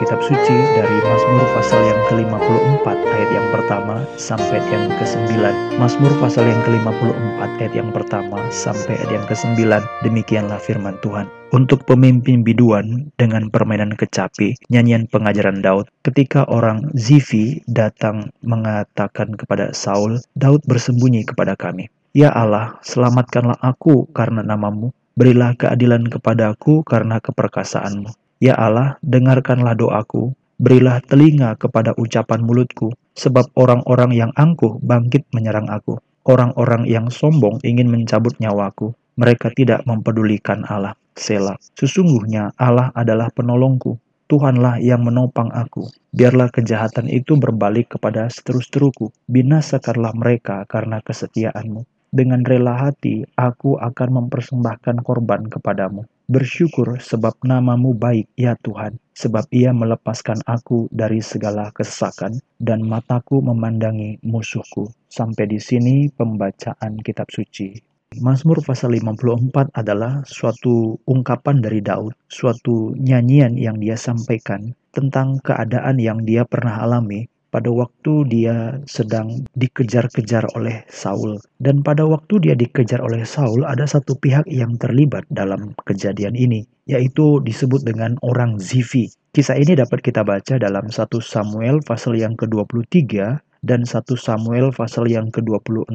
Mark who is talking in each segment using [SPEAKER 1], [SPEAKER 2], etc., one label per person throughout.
[SPEAKER 1] kitab suci dari Mazmur pasal yang ke-54 ayat yang pertama sampai yang ke-9. Mazmur pasal yang ke-54 ayat yang pertama sampai ayat yang ke-9. Demikianlah firman Tuhan. Untuk pemimpin biduan dengan permainan kecapi, nyanyian pengajaran Daud, ketika orang Zifi datang mengatakan kepada Saul, Daud bersembunyi kepada kami. Ya Allah, selamatkanlah aku karena namamu, berilah keadilan kepadaku karena keperkasaanmu. Ya Allah, dengarkanlah doaku, berilah telinga kepada ucapan mulutku, sebab orang-orang yang angkuh bangkit menyerang aku. Orang-orang yang sombong ingin mencabut nyawaku. Mereka tidak mempedulikan Allah. Selah. Sesungguhnya Allah adalah penolongku. Tuhanlah yang menopang aku. Biarlah kejahatan itu berbalik kepada seterus-teruku. Binasakanlah mereka karena kesetiaanmu. Dengan rela hati, aku akan mempersembahkan korban kepadamu. Bersyukur sebab namamu baik, ya Tuhan, sebab ia melepaskan aku dari segala kesesakan dan mataku memandangi musuhku. Sampai di sini pembacaan kitab suci. Mazmur pasal 54 adalah suatu ungkapan dari Daud, suatu nyanyian yang dia sampaikan tentang keadaan yang dia pernah alami pada waktu dia sedang dikejar-kejar oleh Saul. Dan pada waktu dia dikejar oleh Saul, ada satu pihak yang terlibat dalam kejadian ini, yaitu disebut dengan orang Zifi. Kisah ini dapat kita baca dalam 1 Samuel pasal yang ke-23 dan 1 Samuel pasal yang ke-26.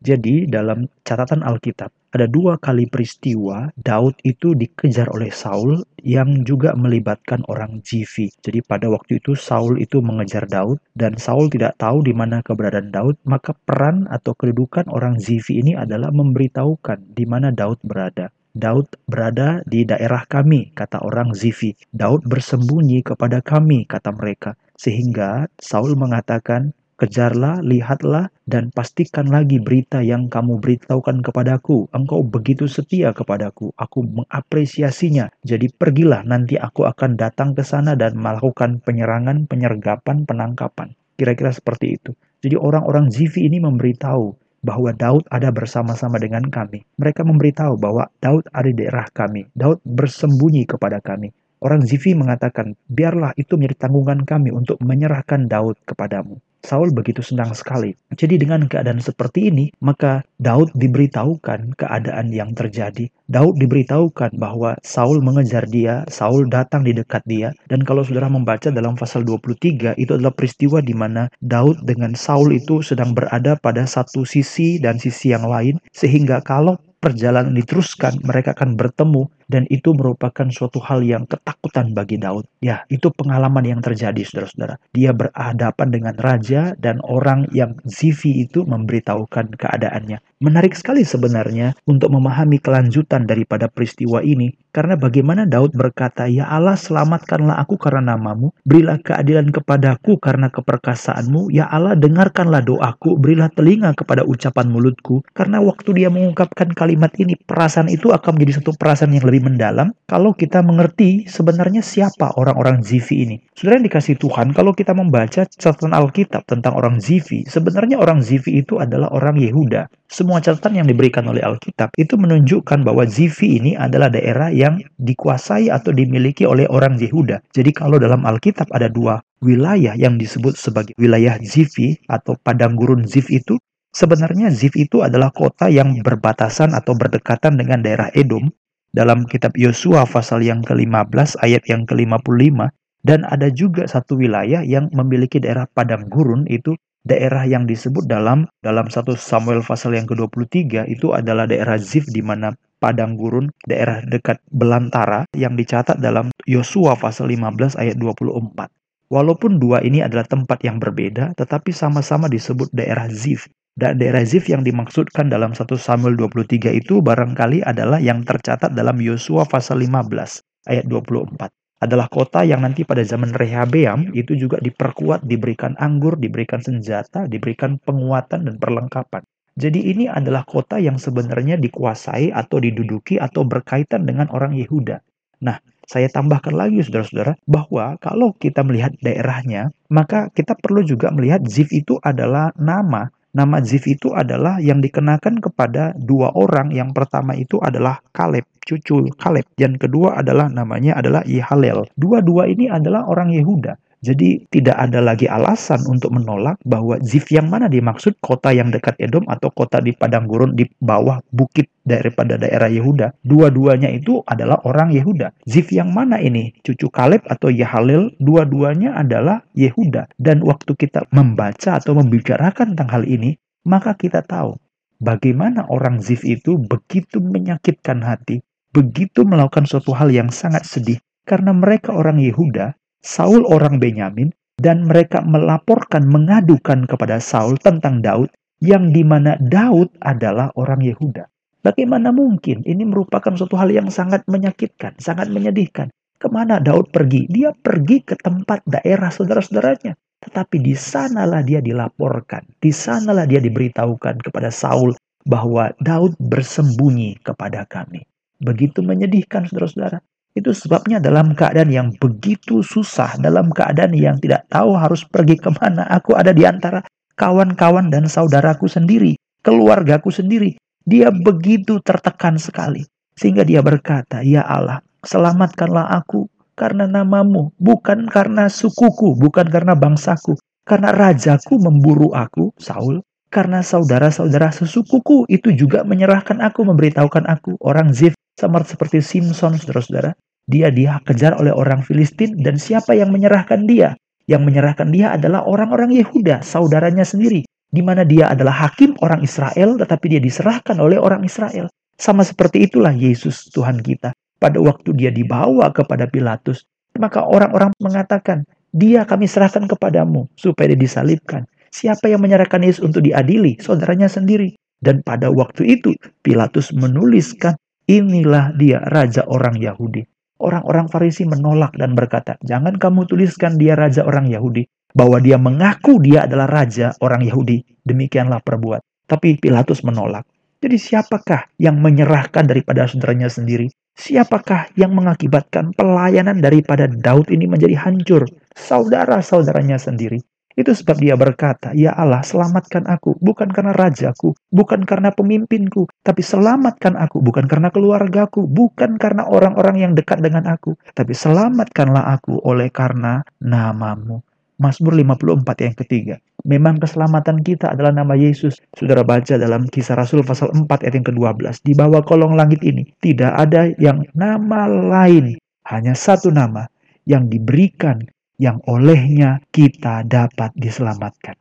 [SPEAKER 1] Jadi dalam catatan Alkitab ada dua kali peristiwa Daud itu dikejar oleh Saul yang juga melibatkan orang Zifi. Jadi pada waktu itu Saul itu mengejar Daud dan Saul tidak tahu di mana keberadaan Daud, maka peran atau kedudukan orang Zifi ini adalah memberitahukan di mana Daud berada. Daud berada di daerah kami, kata orang Zifi. Daud bersembunyi kepada kami, kata mereka. Sehingga Saul mengatakan, Kejarlah, lihatlah, dan pastikan lagi berita yang kamu beritahukan kepadaku. Engkau begitu setia kepadaku. Aku mengapresiasinya. Jadi pergilah, nanti aku akan datang ke sana dan melakukan penyerangan, penyergapan, penangkapan. Kira-kira seperti itu. Jadi orang-orang Zivi ini memberitahu bahwa Daud ada bersama-sama dengan kami. Mereka memberitahu bahwa Daud ada di daerah kami. Daud bersembunyi kepada kami. Orang Zivi mengatakan, biarlah itu menjadi tanggungan kami untuk menyerahkan Daud kepadamu. Saul begitu senang sekali. Jadi dengan keadaan seperti ini, maka Daud diberitahukan keadaan yang terjadi. Daud diberitahukan bahwa Saul mengejar dia, Saul datang di dekat dia. Dan kalau saudara membaca dalam pasal 23, itu adalah peristiwa di mana Daud dengan Saul itu sedang berada pada satu sisi dan sisi yang lain. Sehingga kalau perjalanan diteruskan, mereka akan bertemu dan itu merupakan suatu hal yang ketakutan bagi Daud. Ya, itu pengalaman yang terjadi saudara-saudara. Dia berhadapan dengan raja dan orang yang Zivi itu memberitahukan keadaannya. Menarik sekali sebenarnya untuk memahami kelanjutan daripada peristiwa ini karena bagaimana Daud berkata, "Ya Allah, selamatkanlah aku karena namamu, berilah keadilan kepadaku karena keperkasaanmu, ya Allah, dengarkanlah doaku, berilah telinga kepada ucapan mulutku." Karena waktu dia mengungkapkan kalimat ini, perasaan itu akan menjadi satu perasaan yang lebih mendalam kalau kita mengerti sebenarnya siapa orang-orang Zivi ini. Saudara yang dikasih Tuhan, kalau kita membaca catatan Alkitab tentang orang Zivi, sebenarnya orang Zivi itu adalah orang Yehuda. Semua catatan yang diberikan oleh Alkitab itu menunjukkan bahwa Zivi ini adalah daerah yang dikuasai atau dimiliki oleh orang Yehuda. Jadi kalau dalam Alkitab ada dua wilayah yang disebut sebagai wilayah Zivi atau padang gurun Zif itu, Sebenarnya Zif itu adalah kota yang berbatasan atau berdekatan dengan daerah Edom dalam kitab Yosua pasal yang ke-15 ayat yang ke-55 dan ada juga satu wilayah yang memiliki daerah padang gurun itu daerah yang disebut dalam dalam satu Samuel pasal yang ke-23 itu adalah daerah Zif di mana padang gurun daerah dekat belantara yang dicatat dalam Yosua pasal 15 ayat 24. Walaupun dua ini adalah tempat yang berbeda tetapi sama-sama disebut daerah Zif daerah Zif yang dimaksudkan dalam 1 Samuel 23 itu barangkali adalah yang tercatat dalam Yosua pasal 15 ayat 24. Adalah kota yang nanti pada zaman Rehabeam itu juga diperkuat, diberikan anggur, diberikan senjata, diberikan penguatan dan perlengkapan. Jadi ini adalah kota yang sebenarnya dikuasai atau diduduki atau berkaitan dengan orang Yehuda. Nah, saya tambahkan lagi saudara-saudara bahwa kalau kita melihat daerahnya, maka kita perlu juga melihat Zif itu adalah nama Nama Zif itu adalah yang dikenakan kepada dua orang. Yang pertama itu adalah Kaleb, cucu Kaleb. Yang kedua adalah namanya adalah Ihalel. Dua-dua ini adalah orang Yehuda. Jadi tidak ada lagi alasan untuk menolak bahwa Zif yang mana dimaksud kota yang dekat Edom atau kota di padang gurun di bawah bukit daripada daerah Yehuda. Dua-duanya itu adalah orang Yehuda. Zif yang mana ini? Cucu Kaleb atau Yahalil? Dua-duanya adalah Yehuda. Dan waktu kita membaca atau membicarakan tentang hal ini, maka kita tahu bagaimana orang Zif itu begitu menyakitkan hati, begitu melakukan suatu hal yang sangat sedih karena mereka orang Yehuda Saul orang Benyamin dan mereka melaporkan mengadukan kepada Saul tentang Daud yang di mana Daud adalah orang Yehuda. Bagaimana mungkin ini merupakan suatu hal yang sangat menyakitkan, sangat menyedihkan. Ke mana Daud pergi? Dia pergi ke tempat daerah saudara-saudaranya. Tetapi di sanalah dia dilaporkan. Di sanalah dia diberitahukan kepada Saul bahwa Daud bersembunyi kepada kami. Begitu menyedihkan saudara-saudara. Itu sebabnya dalam keadaan yang begitu susah, dalam keadaan yang tidak tahu harus pergi ke mana, aku ada di antara kawan-kawan dan saudaraku sendiri, keluargaku sendiri. Dia begitu tertekan sekali. Sehingga dia berkata, Ya Allah, selamatkanlah aku karena namamu, bukan karena sukuku, bukan karena bangsaku. Karena rajaku memburu aku, Saul, karena saudara-saudara sesukuku itu juga menyerahkan aku, memberitahukan aku. Orang Zif sama seperti Simpson, saudara-saudara. Dia dia kejar oleh orang Filistin dan siapa yang menyerahkan dia? Yang menyerahkan dia adalah orang-orang Yehuda, saudaranya sendiri. Di mana dia adalah hakim orang Israel, tetapi dia diserahkan oleh orang Israel. Sama seperti itulah Yesus Tuhan kita. Pada waktu dia dibawa kepada Pilatus, maka orang-orang mengatakan, dia kami serahkan kepadamu supaya dia disalibkan. Siapa yang menyerahkan Yesus untuk diadili? Saudaranya sendiri. Dan pada waktu itu, Pilatus menuliskan Inilah dia raja orang Yahudi. Orang-orang Farisi menolak dan berkata, "Jangan kamu tuliskan dia raja orang Yahudi, bahwa dia mengaku dia adalah raja orang Yahudi." Demikianlah perbuat. Tapi Pilatus menolak. Jadi siapakah yang menyerahkan daripada saudaranya sendiri? Siapakah yang mengakibatkan pelayanan daripada Daud ini menjadi hancur? Saudara-saudaranya sendiri. Itu sebab dia berkata, Ya Allah, selamatkan aku, bukan karena rajaku, bukan karena pemimpinku, tapi selamatkan aku, bukan karena keluargaku, bukan karena orang-orang yang dekat dengan aku, tapi selamatkanlah aku oleh karena namamu. Mazmur 54 yang ketiga. Memang keselamatan kita adalah nama Yesus. Saudara baca dalam kisah Rasul pasal 4 ayat yang ke-12. Di bawah kolong langit ini tidak ada yang nama lain. Hanya satu nama yang diberikan yang olehnya kita dapat diselamatkan.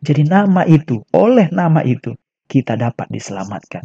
[SPEAKER 1] Jadi nama itu, oleh nama itu, kita dapat diselamatkan.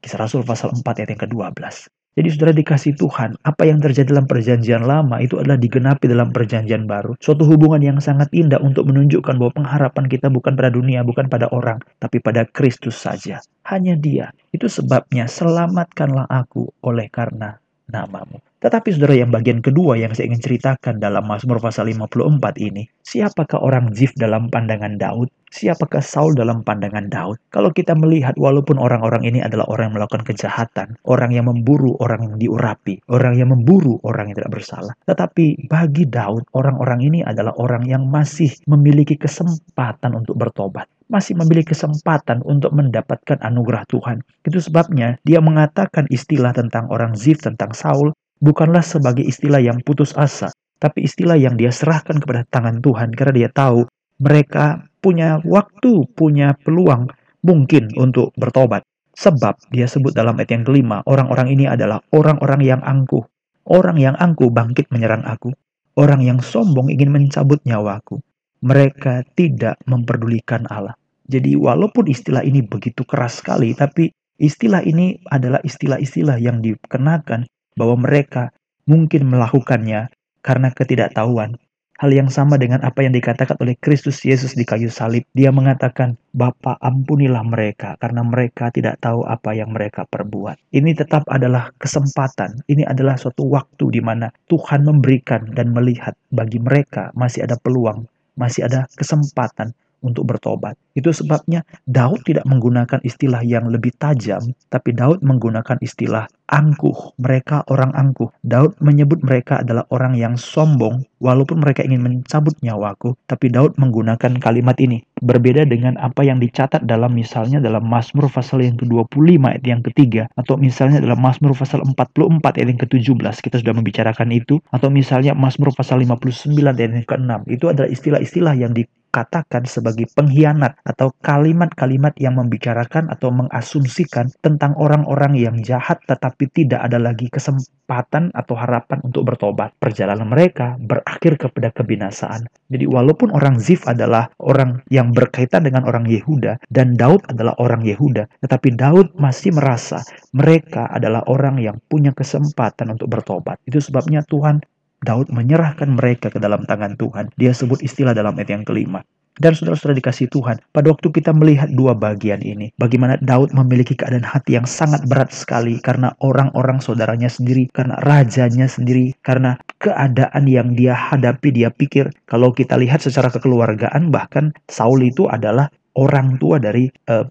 [SPEAKER 1] Kisah Rasul pasal 4 ayat yang ke-12. Jadi saudara dikasih Tuhan, apa yang terjadi dalam perjanjian lama itu adalah digenapi dalam perjanjian baru. Suatu hubungan yang sangat indah untuk menunjukkan bahwa pengharapan kita bukan pada dunia, bukan pada orang, tapi pada Kristus saja. Hanya dia. Itu sebabnya selamatkanlah aku oleh karena namamu. Tetapi saudara yang bagian kedua yang saya ingin ceritakan dalam Mazmur pasal 54 ini, siapakah orang Zif dalam pandangan Daud? Siapakah Saul dalam pandangan Daud? Kalau kita melihat walaupun orang-orang ini adalah orang yang melakukan kejahatan, orang yang memburu orang yang diurapi, orang yang memburu orang yang tidak bersalah. Tetapi bagi Daud, orang-orang ini adalah orang yang masih memiliki kesempatan untuk bertobat masih memiliki kesempatan untuk mendapatkan anugerah Tuhan. Itu sebabnya dia mengatakan istilah tentang orang Zif, tentang Saul, bukanlah sebagai istilah yang putus asa, tapi istilah yang dia serahkan kepada tangan Tuhan karena dia tahu mereka punya waktu, punya peluang mungkin untuk bertobat. Sebab dia sebut dalam ayat yang kelima, orang-orang ini adalah orang-orang yang angkuh. Orang yang angkuh bangkit menyerang aku. Orang yang sombong ingin mencabut nyawaku. Mereka tidak memperdulikan Allah. Jadi walaupun istilah ini begitu keras sekali, tapi istilah ini adalah istilah-istilah yang dikenakan bahwa mereka mungkin melakukannya karena ketidaktahuan. Hal yang sama dengan apa yang dikatakan oleh Kristus Yesus di kayu salib. Dia mengatakan, Bapa ampunilah mereka karena mereka tidak tahu apa yang mereka perbuat. Ini tetap adalah kesempatan. Ini adalah suatu waktu di mana Tuhan memberikan dan melihat bagi mereka masih ada peluang, masih ada kesempatan untuk bertobat. Itu sebabnya Daud tidak menggunakan istilah yang lebih tajam, tapi Daud menggunakan istilah angkuh. Mereka orang angkuh. Daud menyebut mereka adalah orang yang sombong, walaupun mereka ingin mencabut nyawaku, tapi Daud menggunakan kalimat ini. Berbeda dengan apa yang dicatat dalam misalnya dalam Mazmur pasal yang ke-25 ayat yang ketiga, atau misalnya dalam Mazmur pasal 44 ayat yang ke-17, kita sudah membicarakan itu, atau misalnya Mazmur pasal 59 ayat yang ke-6. Itu adalah istilah-istilah yang di katakan sebagai pengkhianat atau kalimat-kalimat yang membicarakan atau mengasumsikan tentang orang-orang yang jahat tetapi tidak ada lagi kesempatan atau harapan untuk bertobat. Perjalanan mereka berakhir kepada kebinasaan. Jadi walaupun orang Zif adalah orang yang berkaitan dengan orang Yehuda dan Daud adalah orang Yehuda, tetapi Daud masih merasa mereka adalah orang yang punya kesempatan untuk bertobat. Itu sebabnya Tuhan Daud menyerahkan mereka ke dalam tangan Tuhan. Dia sebut istilah dalam ayat yang kelima. Dan saudara-saudara dikasih Tuhan, pada waktu kita melihat dua bagian ini, bagaimana Daud memiliki keadaan hati yang sangat berat sekali karena orang-orang saudaranya sendiri, karena rajanya sendiri, karena keadaan yang dia hadapi, dia pikir kalau kita lihat secara kekeluargaan, bahkan Saul itu adalah orang tua dari uh,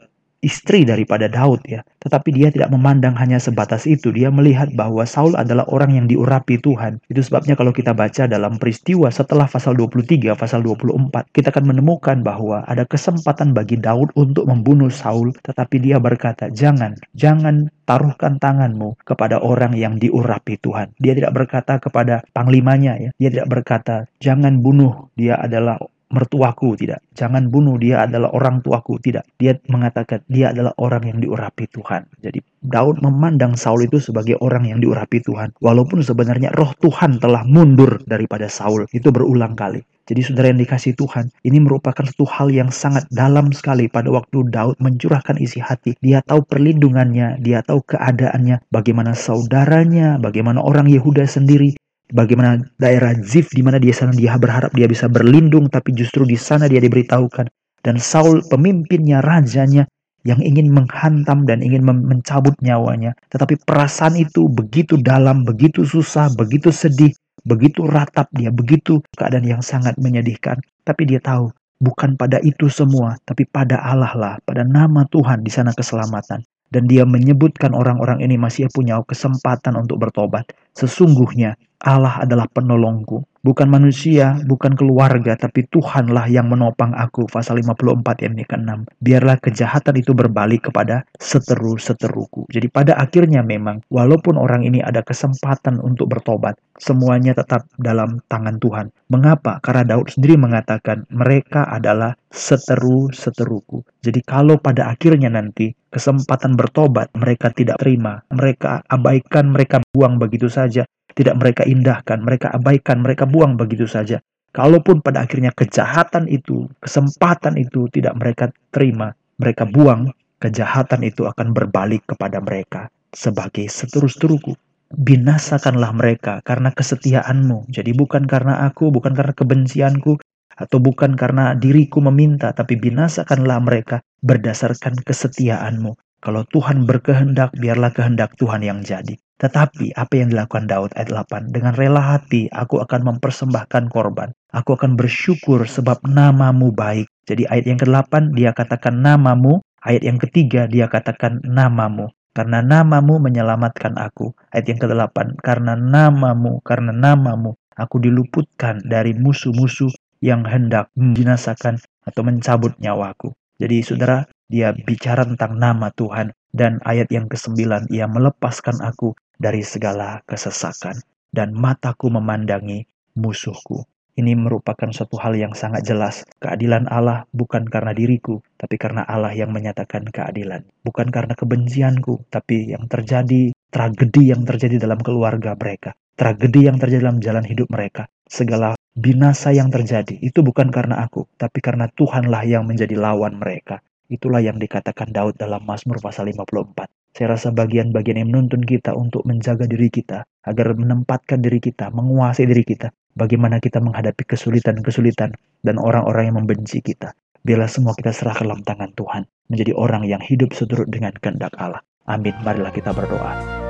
[SPEAKER 1] istri daripada Daud ya. Tetapi dia tidak memandang hanya sebatas itu. Dia melihat bahwa Saul adalah orang yang diurapi Tuhan. Itu sebabnya kalau kita baca dalam peristiwa setelah pasal 23, pasal 24, kita akan menemukan bahwa ada kesempatan bagi Daud untuk membunuh Saul. Tetapi dia berkata, jangan, jangan taruhkan tanganmu kepada orang yang diurapi Tuhan. Dia tidak berkata kepada panglimanya ya. Dia tidak berkata, jangan bunuh, dia adalah mertuaku tidak. Jangan bunuh dia adalah orang tuaku tidak. Dia mengatakan dia adalah orang yang diurapi Tuhan. Jadi Daud memandang Saul itu sebagai orang yang diurapi Tuhan. Walaupun sebenarnya roh Tuhan telah mundur daripada Saul. Itu berulang kali. Jadi saudara yang dikasih Tuhan, ini merupakan satu hal yang sangat dalam sekali. Pada waktu Daud mencurahkan isi hati. Dia tahu perlindungannya, dia tahu keadaannya, bagaimana saudaranya, bagaimana orang Yehuda sendiri Bagaimana daerah Zif di mana dia sana dia berharap dia bisa berlindung tapi justru di sana dia diberitahukan. Dan Saul pemimpinnya rajanya yang ingin menghantam dan ingin mencabut nyawanya. Tetapi perasaan itu begitu dalam begitu susah begitu sedih begitu ratap dia begitu keadaan yang sangat menyedihkan. Tapi dia tahu bukan pada itu semua tapi pada Allah lah pada nama Tuhan di sana keselamatan. Dan dia menyebutkan orang-orang ini masih punya kesempatan untuk bertobat. Sesungguhnya Allah adalah penolongku. Bukan manusia, bukan keluarga, tapi Tuhanlah yang menopang aku. Pasal 54 yang ke-6. Biarlah kejahatan itu berbalik kepada seteru-seteruku. Jadi pada akhirnya memang, walaupun orang ini ada kesempatan untuk bertobat, semuanya tetap dalam tangan Tuhan. Mengapa? Karena Daud sendiri mengatakan, mereka adalah seteru-seteruku. Jadi kalau pada akhirnya nanti kesempatan bertobat mereka tidak terima, mereka abaikan, mereka buang begitu saja, tidak mereka indahkan, mereka abaikan, mereka buang begitu saja. Kalaupun pada akhirnya kejahatan itu, kesempatan itu tidak mereka terima, mereka buang, kejahatan itu akan berbalik kepada mereka sebagai seterus-teruku. Binasakanlah mereka karena kesetiaanmu. Jadi bukan karena aku, bukan karena kebencianku, atau bukan karena diriku meminta, tapi binasakanlah mereka berdasarkan kesetiaanmu. Kalau Tuhan berkehendak, biarlah kehendak Tuhan yang jadi. Tetapi apa yang dilakukan Daud ayat 8? Dengan rela hati aku akan mempersembahkan korban. Aku akan bersyukur sebab namamu baik. Jadi ayat yang ke-8 dia katakan namamu. Ayat yang ketiga dia katakan namamu. Karena namamu menyelamatkan aku. Ayat yang ke-8. Karena namamu, karena namamu. Aku diluputkan dari musuh-musuh yang hendak membinasakan atau mencabut nyawaku. Jadi saudara, dia bicara tentang nama Tuhan. Dan ayat yang ke-9, ia melepaskan aku dari segala kesesakan. Dan mataku memandangi musuhku. Ini merupakan suatu hal yang sangat jelas. Keadilan Allah bukan karena diriku, tapi karena Allah yang menyatakan keadilan. Bukan karena kebencianku, tapi yang terjadi, tragedi yang terjadi dalam keluarga mereka. Tragedi yang terjadi dalam jalan hidup mereka. Segala binasa yang terjadi, itu bukan karena aku, tapi karena Tuhanlah yang menjadi lawan mereka. Itulah yang dikatakan Daud dalam Mazmur pasal 54. Saya rasa bagian-bagian yang menuntun kita untuk menjaga diri kita, agar menempatkan diri kita, menguasai diri kita, bagaimana kita menghadapi kesulitan-kesulitan dan orang-orang yang membenci kita. Biarlah semua kita serahkan dalam tangan Tuhan, menjadi orang yang hidup seturut dengan kehendak Allah. Amin. Marilah kita berdoa.